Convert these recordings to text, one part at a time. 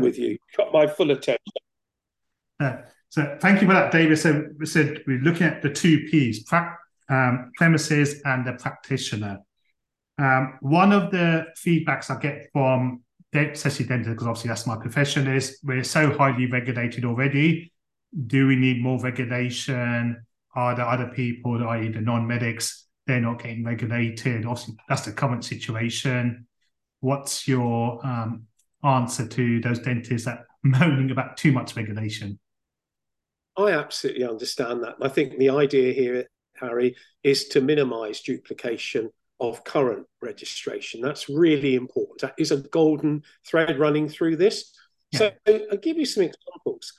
with you. Got my full attention. Uh, so thank you for that, David. So we said we're looking at the two P's, pra- um, premises and the practitioner. Um, one of the feedbacks I get from especially dentists, because obviously that's my profession, is we're so highly regulated already. Do we need more regulation? Are there other people, i.e. the non-medics, they're not getting regulated? Obviously, that's the current situation. What's your um, answer to those dentists that moaning about too much regulation? I absolutely understand that. I think the idea here, Harry, is to minimize duplication of current registration. That's really important. That is a golden thread running through this. Yeah. So I'll give you some examples.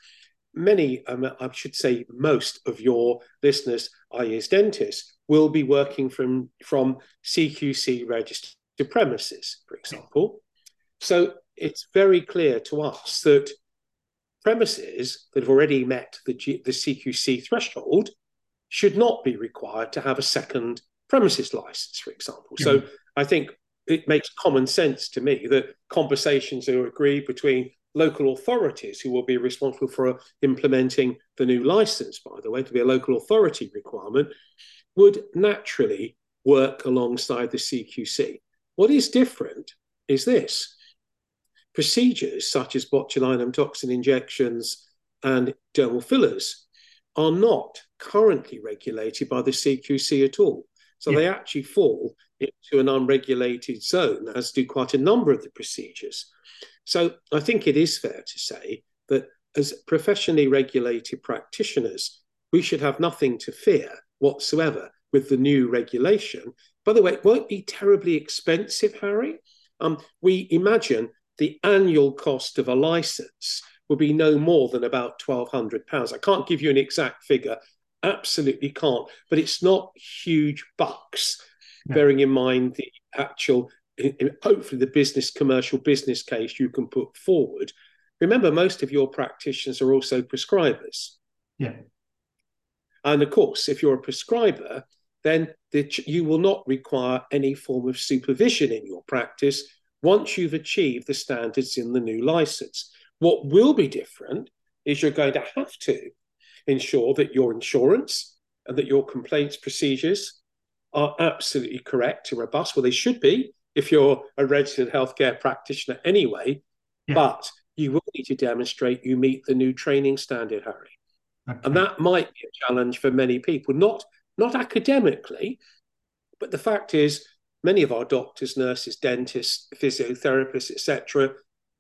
Many, um, I should say, most of your listeners, i.e., dentists, will be working from from CQC registered premises, for example. So it's very clear to us that premises that have already met the, G, the CQC threshold should not be required to have a second premises license, for example. Mm-hmm. So I think it makes common sense to me that conversations are agreed between local authorities who will be responsible for implementing the new license, by the way, to be a local authority requirement, would naturally work alongside the CQC. What is different is this procedures such as botulinum toxin injections and dermal fillers are not currently regulated by the CQC at all. So yeah. they actually fall into an unregulated zone, as do quite a number of the procedures. So I think it is fair to say that as professionally regulated practitioners, we should have nothing to fear whatsoever with the new regulation. By the way, it won't be terribly expensive, Harry. Um, we imagine the annual cost of a license will be no more than about £1,200. I can't give you an exact figure absolutely can't. But it's not huge bucks, bearing in mind the actual, hopefully, the business, commercial business case you can put forward. Remember, most of your practitioners are also prescribers. Yeah. And of course, if you're a prescriber, then the, you will not require any form of supervision in your practice once you've achieved the standards in the new license. What will be different is you're going to have to ensure that your insurance and that your complaints procedures are absolutely correct and robust. Well, they should be if you're a registered healthcare practitioner anyway, yeah. but you will need to demonstrate you meet the new training standard, Harry. Okay. And that might be a challenge for many people, not not academically, but the fact is many of our doctors, nurses, dentists, physiotherapists, etc.,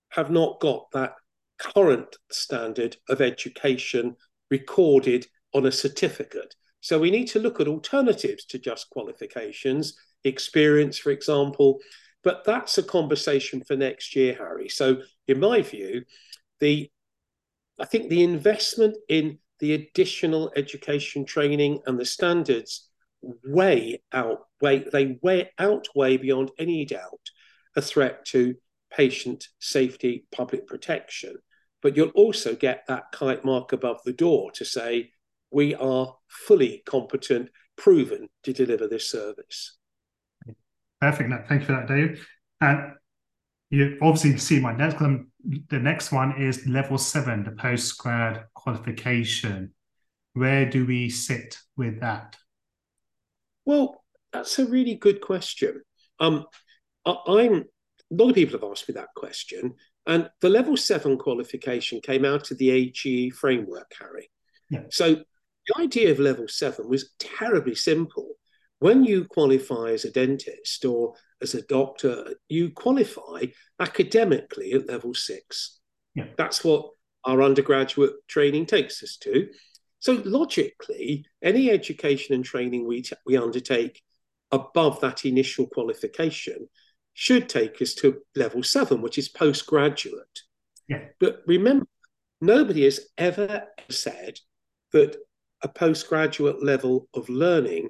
have not got that current standard of education recorded on a certificate. So we need to look at alternatives to just qualifications, experience, for example. But that's a conversation for next year, Harry. So, in my view, the I think the investment in the additional education training and the standards way outweigh they way outweigh beyond any doubt a threat to patient safety, public protection but you'll also get that kite mark above the door to say, we are fully competent, proven to deliver this service. Perfect. Thank you for that, Dave. And you obviously see my next one. The next one is level seven, the post grad qualification. Where do we sit with that? Well, that's a really good question. Um, I, I'm a lot of people have asked me that question, and the level seven qualification came out of the HEE framework, Harry. Yeah. So the idea of level seven was terribly simple. When you qualify as a dentist or as a doctor, you qualify academically at level six. Yeah. That's what our undergraduate training takes us to. So logically, any education and training we, t- we undertake above that initial qualification should take us to level seven, which is postgraduate. Yeah. But remember, nobody has ever said that a postgraduate level of learning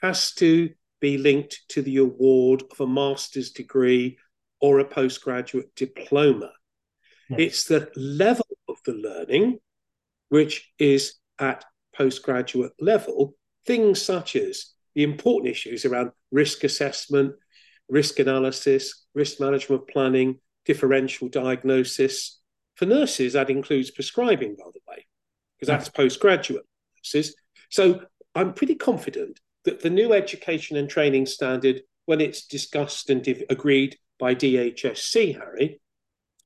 has to be linked to the award of a master's degree or a postgraduate diploma. Yes. It's the level of the learning which is at postgraduate level, things such as the important issues around risk assessment, risk analysis, risk management planning, differential diagnosis, For nurses, that includes prescribing, by the way, because that's postgraduate nurses. So I'm pretty confident that the new education and training standard, when it's discussed and agreed by DHSC, Harry,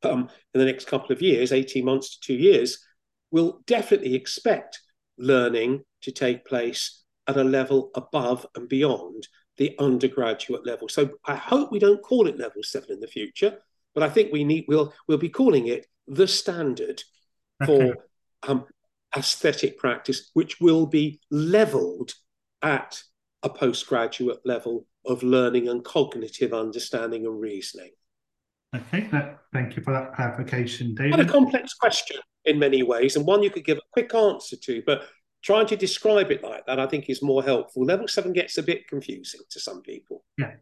um, in the next couple of years, 18 months to two years, will definitely expect learning to take place at a level above and beyond the undergraduate level. So I hope we don't call it level seven in the future, but I think we need we'll we'll be calling it the standard okay. for um, aesthetic practice, which will be leveled at a postgraduate level of learning and cognitive understanding and reasoning. Okay, uh, thank you for that clarification, David. Quite a complex question in many ways, and one you could give a quick answer to, but trying to describe it like that, I think, is more helpful. Level seven gets a bit confusing to some people. Yeah.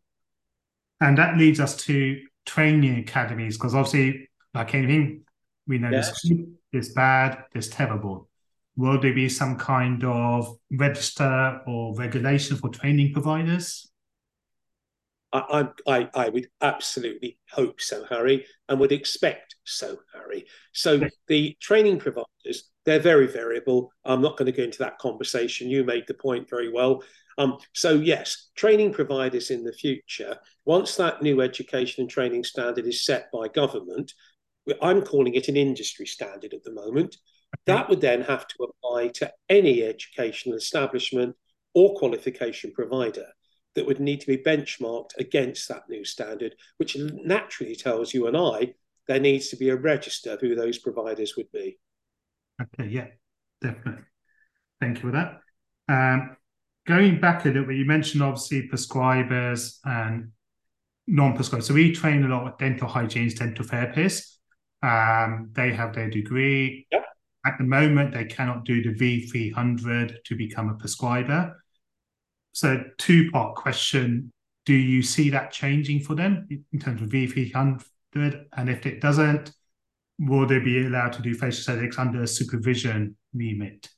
And that leads us to training academies, because obviously, like anything, we know yes. there's good, bad, there's terrible. Will there be some kind of register or regulation for training providers? I, I, I would absolutely hope so, Harry, and would expect so, Harry. So the training providers, they're very variable. I'm not going to go into that conversation. You made the point very well. Um, so yes, training providers in the future, once that new education and training standard is set by government, I'm calling it an industry standard at the moment. That would then have to apply to any educational establishment or qualification provider that would need to be benchmarked against that new standard, which naturally tells you and I there needs to be a register of who those providers would be. Okay, yeah, definitely. Thank you for that. Um, going back a little bit, you mentioned obviously prescribers and non-prescribers. So we train a lot of dental hygienists, dental therapists. Um, they have their degree. Yep. At the moment, they cannot do the V300 to become a prescriber. So, two part question Do you see that changing for them in terms of V300? And if it doesn't, will they be allowed to do facial aesthetics under supervision remit?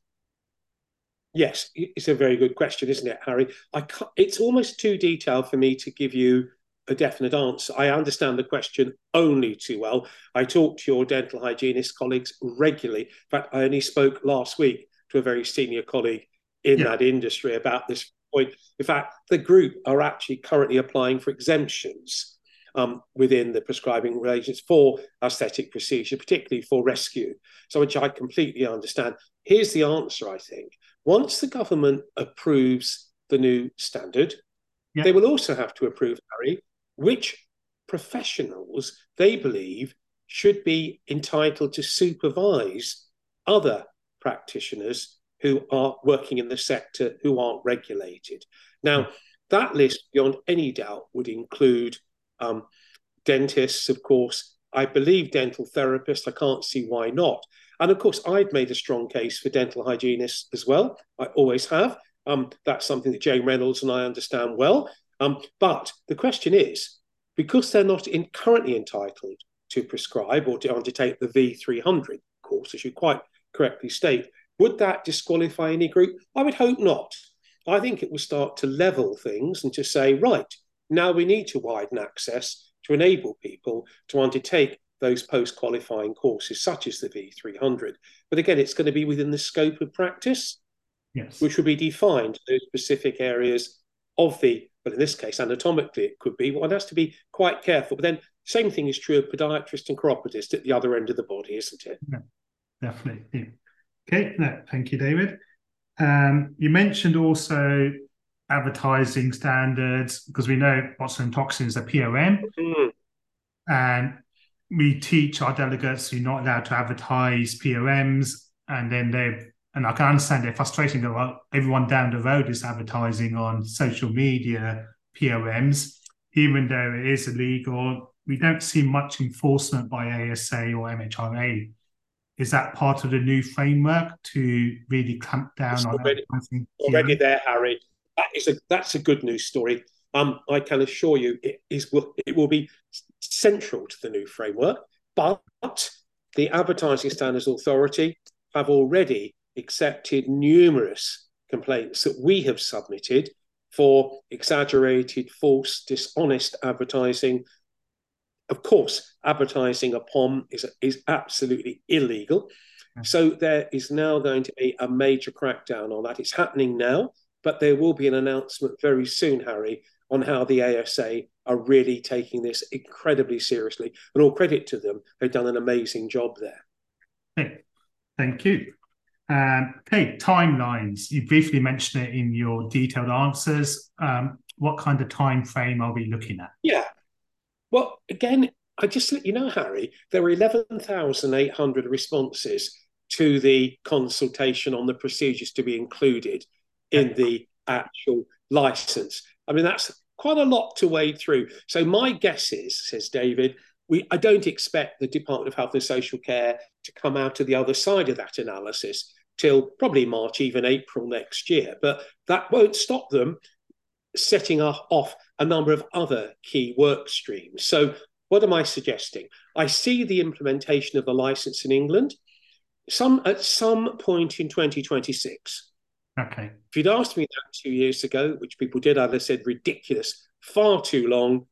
Yes, it's a very good question, isn't it, Harry? I it's almost too detailed for me to give you a definite answer. I understand the question only too well. I talk to your dental hygienist colleagues regularly. In fact, I only spoke last week to a very senior colleague in yeah. that industry about this point. In fact, the group are actually currently applying for exemptions um, within the prescribing relations for aesthetic procedure, particularly for rescue. So, which I completely understand. Here's the answer, I think. Once the government approves the new standard, yeah. they will also have to approve, Harry, which professionals they believe should be entitled to supervise other practitioners who are working in the sector who aren't regulated. Now, that list, beyond any doubt, would include um, dentists, of course. I believe dental therapists. I can't see why not. And of course, I've made a strong case for dental hygienists as well. I always have. Um, that's something that Jane Reynolds and I understand well. Um, but the question is, because they're not in, currently entitled to prescribe or to undertake the V300 course, as you quite correctly state, would that disqualify any group? I would hope not. I think it will start to level things and to say, right, now we need to widen access to enable people to undertake those post qualifying courses, such as the V300. But again, it's going to be within the scope of practice, yes. which will be defined those specific areas of the, but in this case, anatomically, it could be. One has to be quite careful. But then, same thing is true of podiatrist and chiropodist at the other end of the body, isn't it? Yeah, definitely. Okay, no, thank you, David. Um, you mentioned also advertising standards because we know botulinum toxins are POM, mm. and we teach our delegates you're not allowed to advertise POMs, and then they and I can understand their frustration that well, everyone down the road is advertising on social media POMs, even though it is illegal. We don't see much enforcement by ASA or MHRA is that part of the new framework to really clamp down it's on already, already there, Harry? That is a that's a good news story. Um, I can assure you, it is it will be central to the new framework. But the Advertising Standards Authority have already accepted numerous complaints that we have submitted for exaggerated, false, dishonest advertising of course, advertising a POM is, is absolutely illegal. So there is now going to be a major crackdown on that. It's happening now, but there will be an announcement very soon, Harry, on how the ASA are really taking this incredibly seriously. And all credit to them, they've done an amazing job there. Okay. Thank you. Um, okay, timelines. You briefly mentioned it in your detailed answers. Um, what kind of time frame are we looking at? Yeah. Well, again, I just let you know, Harry, there were 11,800 responses to the consultation on the procedures to be included in the actual license. I mean, that's quite a lot to wade through. So my guess is, says David, we I don't expect the Department of Health and Social Care to come out to the other side of that analysis till probably March, even April next year. But that won't stop them setting off a number of other key work streams. So what am I suggesting? I see the implementation of the license in England some at some point in 2026. Okay. If you'd asked me that two years ago, which people did, I'd have said ridiculous, far too long,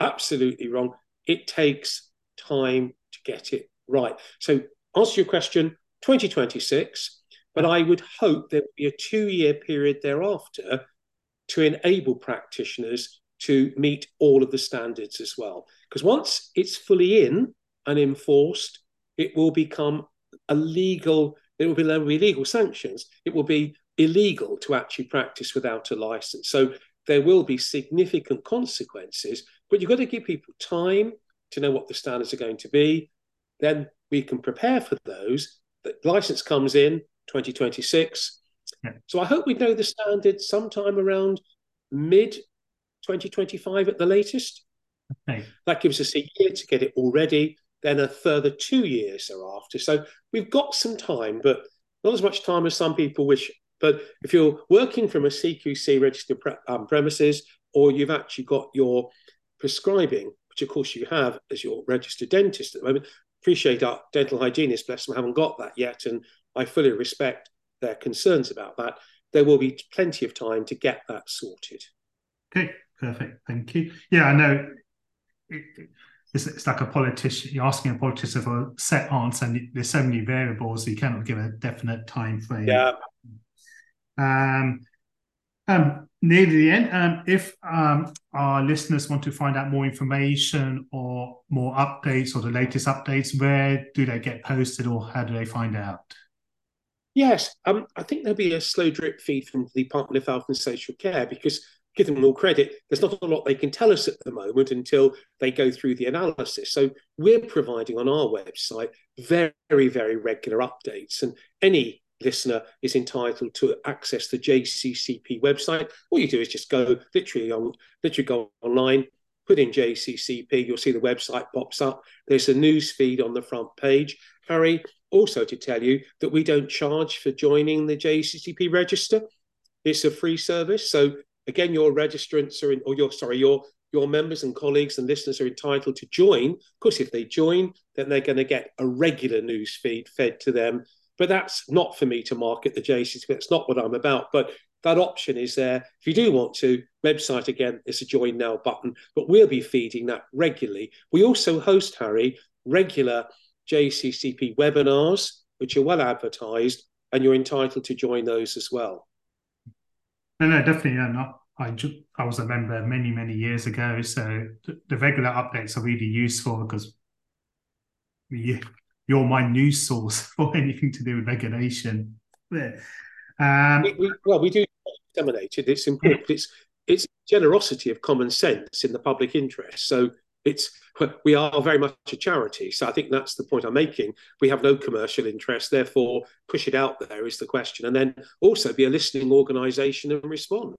absolutely wrong. It takes time to get it right. So, answer your question 2026, but I would hope there would be a two year period thereafter to enable practitioners to meet all of the standards as well. Because once it's fully in and enforced, it will become a legal, it will be, there will be legal sanctions. It will be illegal to actually practice without a license. So there will be significant consequences, but you've got to give people time to know what the standards are going to be. Then we can prepare for those. The license comes in 2026. Yeah. So I hope we know the standards sometime around mid 2025 at the latest. Okay. That gives us a year to get it all ready, then a further two years thereafter. So we've got some time, but not as much time as some people wish. But if you're working from a CQC registered pre- um, premises, or you've actually got your prescribing, which of course you have as your registered dentist at the moment, appreciate our dental hygienists, bless them, haven't got that yet. And I fully respect their concerns about that. There will be plenty of time to get that sorted. Okay, perfect. Thank you. Yeah, I know it, it's, it's like a politician. You're asking a politician for a set answer, and there's so many variables, you cannot give a definite time frame. Yeah. Um, um, near the end, um, if um, our listeners want to find out more information or more updates or the latest updates, where do they get posted or how do they find out? Yes, um, I think there'll be a slow drip feed from the Department of Health and Social Care because give them all credit. There's not a lot they can tell us at the moment until they go through the analysis. So we're providing on our website very, very regular updates, and any listener is entitled to access the JCCP website. All you do is just go literally on, literally go online, put in JCCP, you'll see the website pops up. There's a news feed on the front page. Harry, also to tell you that we don't charge for joining the JCCP register. It's a free service, so again, your registrants are in, or your sorry, your your members and colleagues and listeners are entitled to join. Of course, if they join, then they're going to get a regular news feed fed to them. But that's not for me to market the JCs. That's not what I'm about. But that option is there. If you do want to, website again, it's a join now button. But we'll be feeding that regularly. We also host, Harry, regular JCCP webinars, which are well advertised, and you're entitled to join those as well. No, no, definitely. Yeah, not. I, I was a member many, many years ago. So the, the regular updates are really useful because you, you're my news source for anything to do with regulation. Yeah. Um, we, we, well, we do disseminate it. It's important. Yeah. It's it's generosity of common sense in the public interest. So it's we are very much a charity. So I think that's the point I'm making. We have no commercial interest, therefore push it out there is the question, and then also be a listening organisation and respond.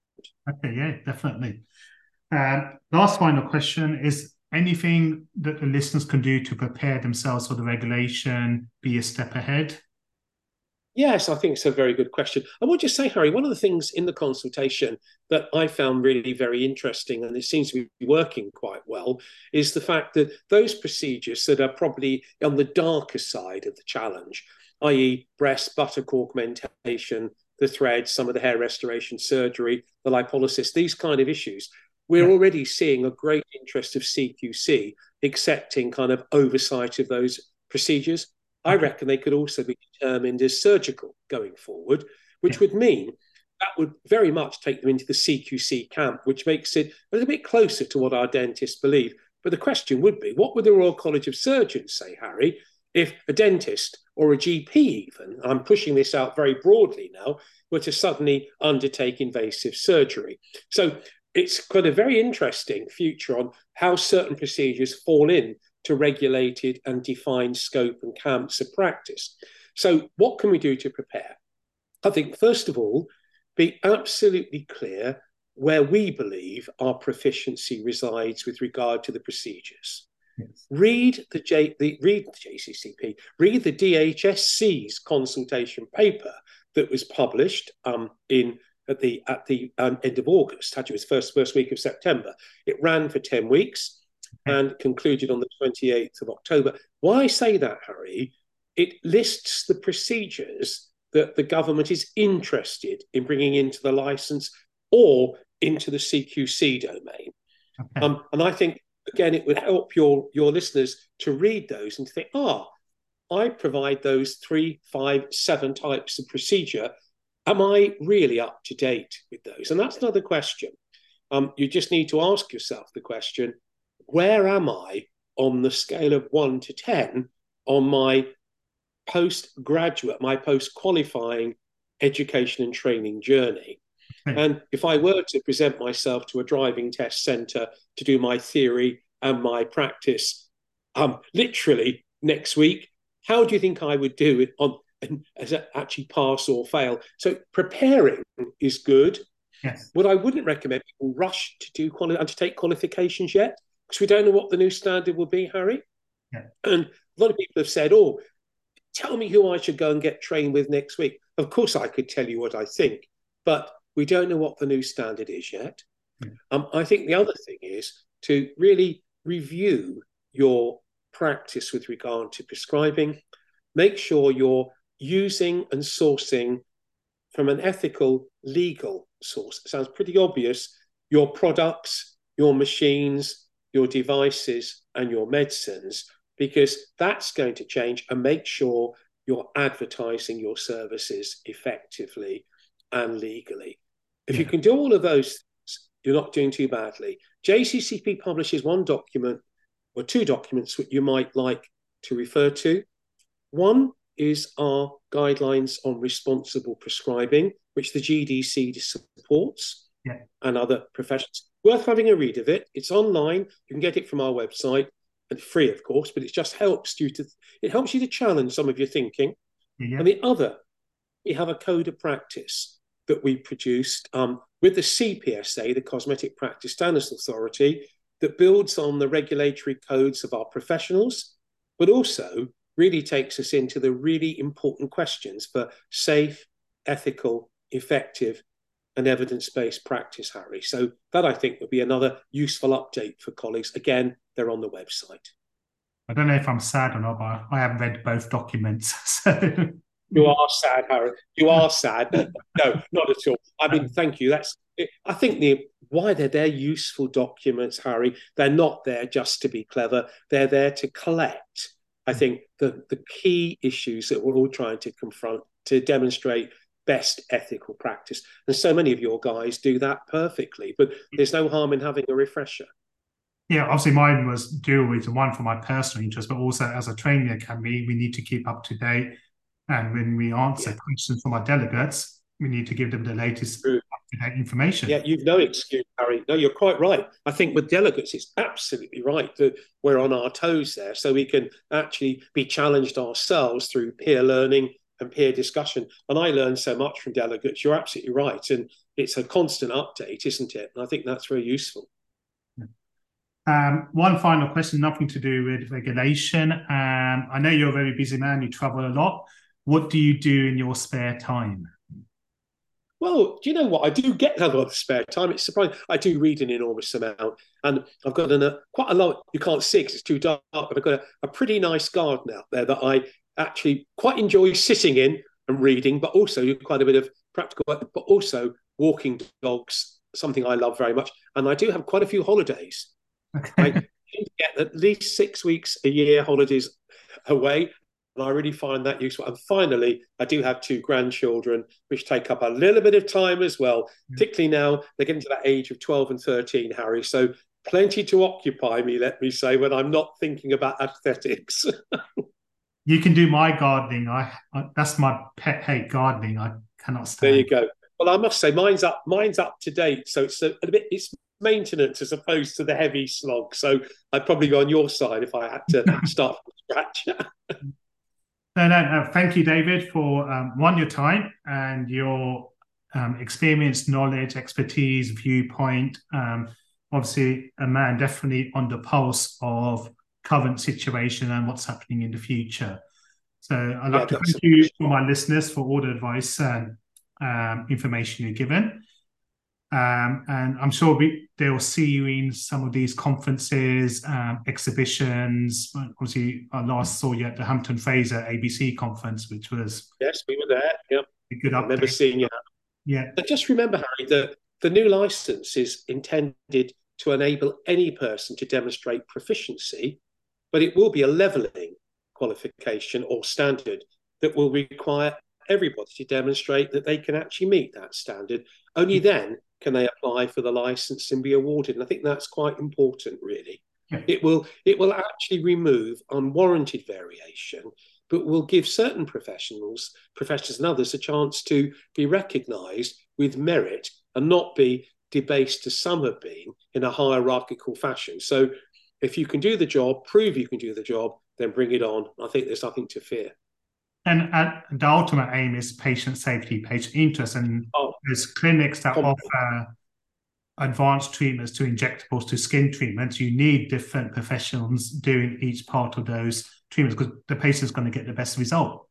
Okay, yeah, definitely. Uh, last final question is anything that the listeners can do to prepare themselves for the regulation, be a step ahead? Yes, I think it's a very good question. I would just say, Harry, one of the things in the consultation that I found really very interesting, and it seems to be working quite well, is the fact that those procedures that are probably on the darker side of the challenge, i.e., breast buttock augmentation, the threads, some of the hair restoration surgery, the lipolysis, these kind of issues, we're yeah. already seeing a great interest of CQC accepting kind of oversight of those procedures. I reckon they could also be determined as surgical going forward, which yeah. would mean that would very much take them into the CQC camp, which makes it a little bit closer to what our dentists believe. But the question would be what would the Royal College of Surgeons say, Harry, if a dentist or a GP, even, I'm pushing this out very broadly now, were to suddenly undertake invasive surgery? So it's got a very interesting future on how certain procedures fall in to regulated and defined scope and camps of practice. So, what can we do to prepare? I think, first of all, be absolutely clear where we believe our proficiency resides with regard to the procedures. Yes. Read the J, the read the JCCP, read the DHSC's consultation paper that was published um, in at the at the um, end of August. Actually, it was first first week of September. It ran for ten weeks and concluded on the twenty eighth of October. Why say that, Harry? It lists the procedures that the government is interested in bringing into the license or into the CQC domain. Okay. Um, and I think again, it would help your your listeners to read those and to think, ah, I provide those three, five, seven types of procedure. Am I really up to date with those? And that's another question. Um, you just need to ask yourself the question: Where am I on the scale of one to ten on my postgraduate, my post qualifying education and training journey? And if I were to present myself to a driving test centre to do my theory and my practice, um, literally next week, how do you think I would do it on as a, actually pass or fail? So preparing is good. Yes. What I wouldn't recommend people rush to do quali- undertake qualifications yet because we don't know what the new standard will be, Harry. Yeah. And a lot of people have said, "Oh, tell me who I should go and get trained with next week." Of course, I could tell you what I think, but we don't know what the new standard is yet. Mm. Um, I think the other thing is to really review your practice with regard to prescribing. Make sure you're using and sourcing from an ethical, legal source. It sounds pretty obvious. Your products, your machines, your devices, and your medicines, because that's going to change and make sure you're advertising your services effectively and legally. If yeah. you can do all of those things, you're not doing too badly. JCCP publishes one document or two documents that you might like to refer to. One is our guidelines on responsible prescribing, which the GDC supports yeah. and other professions. Worth having a read of it. It's online. You can get it from our website and free, of course, but it just helps you to it helps you to challenge some of your thinking. Yeah. And the other, we have a code of practice that we produced um, with the CPSA, the Cosmetic Practice Standards Authority, that builds on the regulatory codes of our professionals, but also really takes us into the really important questions for safe, ethical, effective, and evidence based practice, Harry. So, that I think would be another useful update for colleagues. Again, they're on the website. I don't know if I'm sad or not, but I haven't read both documents. So you are sad, Harry. You are sad. no, not at all. I mean, thank you. That's. I think the why they're they're useful documents, Harry. They're not there just to be clever. They're there to collect. I think the the key issues that we're all trying to confront to demonstrate best ethical practice. And so many of your guys do that perfectly. But there's no harm in having a refresher. Yeah, obviously mine was dual reason, one for my personal interest, but also as a training academy, we need to keep up to date and when we answer yeah. questions from our delegates, we need to give them the latest up-to-date information. Yeah, you've no excuse, Harry. No, you're quite right. I think with delegates, it's absolutely right that we're on our toes there, so we can actually be challenged ourselves through peer learning and peer discussion. And I learned so much from delegates. You're absolutely right, and it's a constant update, isn't it? And I think that's very useful. Um, one final question, nothing to do with regulation. Um, I know you're a very busy man, you travel a lot. What do you do in your spare time? Well, do you know what? I do get a lot of spare time. It's surprising. I do read an enormous amount, and I've got an, a, quite a lot. You can't see because it's too dark, but I've got a, a pretty nice garden out there that I actually quite enjoy sitting in and reading, but also quite a bit of practical work, but also walking dogs, something I love very much. And I do have quite a few holidays. Okay. I, get at least six weeks a year holidays away. And I really find that useful. And finally, I do have two grandchildren, which take up a little bit of time as well, mm. particularly now they're getting to that age of 12 and 13, Harry. So plenty to occupy me, let me say, when I'm not thinking about aesthetics. you can do my gardening. I, I, that's my pet hate gardening. I cannot stand. There you go. Well, I must say, mine's up. Mine's up to date, so it's a, a bit. It's maintenance as opposed to the heavy slog. So I'd probably go on your side if I had to start from scratch. no, no, no. Thank you, David, for um, one your time and your um, experience, knowledge, expertise, viewpoint. Um, obviously, a man definitely on the pulse of current situation and what's happening in the future. So I'd like yeah, to thank you for my listeners for all the advice and um, information you've given. Um, and I'm sure we, they'll see you in some of these conferences, um, exhibitions. Obviously, I last saw you at the Hamilton Fraser ABC conference, which was yes, we were there. Yep, a good I remember seeing you. Yeah, but just remember, Harry, that the new license is intended to enable any person to demonstrate proficiency, but it will be a levelling qualification or standard that will require everybody to demonstrate that they can actually meet that standard. Only hmm. then can they apply for the license and be awarded. And I think that's quite important, really. Yeah. It will it will actually remove unwarranted variation, but will give certain professionals, professionals and others, a chance to be recognised with merit and not be debased as some have been in a hierarchical fashion. So if you can do the job, prove you can do the job, then bring it on. I think there's nothing to fear. And, uh, the ultimate aim is patient safety, patient interest, and oh, there's clinics that offer advanced treatments to injectables to skin treatments. You need different professionals doing each part of those treatments because the patient's going to get the best result.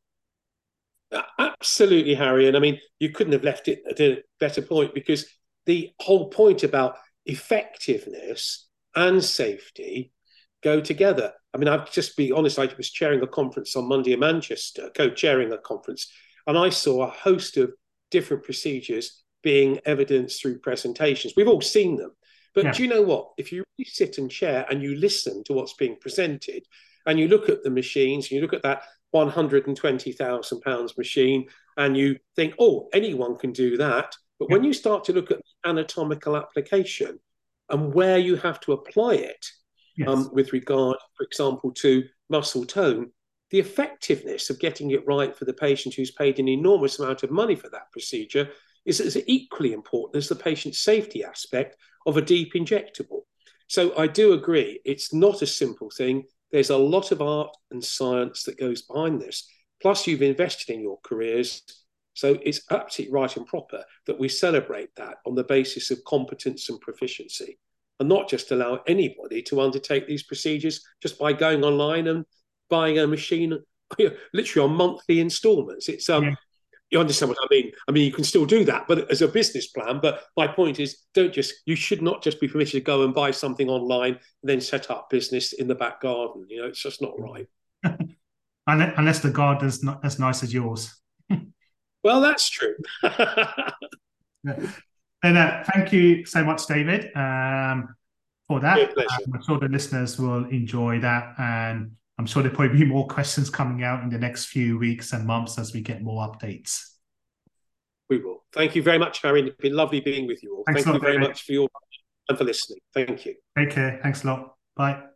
Absolutely, Harry. And I mean, you couldn't have left it at a better point because the whole point about effectiveness and safety go together. I mean, I've just be honest, I was chairing a conference on Monday in Manchester, co-chairing a conference, and I saw a host of different procedures being evidenced through presentations. We've all seen them. But yeah. do you know what? If you really sit and chair and you listen to what's being presented and you look at the machines, and you look at that £120,000 machine and you think, oh, anyone can do that. But yeah. when you start to look at the anatomical application and where you have to apply it, yes. um, with regard, for example, to muscle tone, the effectiveness of getting it right for the patient who's paid an enormous amount of money for that procedure is as equally important as the patient safety aspect of a deep injectable. So I do agree, it's not a simple thing. There's a lot of art and science that goes behind this. Plus, you've invested in your careers. So it's absolutely right and proper that we celebrate that on the basis of competence and proficiency and not just allow anybody to undertake these procedures just by going online and buying a machine literally on monthly installments. It's um yeah. you understand what I mean? I mean you can still do that, but as a business plan. But my point is don't just you should not just be permitted to go and buy something online and then set up business in the back garden. You know, it's just not right. Unless the garden's not as nice as yours. Well, that's true. And uh, thank you so much, David, um, for that. Um, I'm sure the listeners will enjoy that. And I'm sure there'll probably be more questions coming out in the next few weeks and months as we get more updates. We will. Thank you very much, Harry. It's been lovely being with you all. Thanks Thank you very David. much for your and for listening. Thank you. Take care. Thanks a lot. Bye.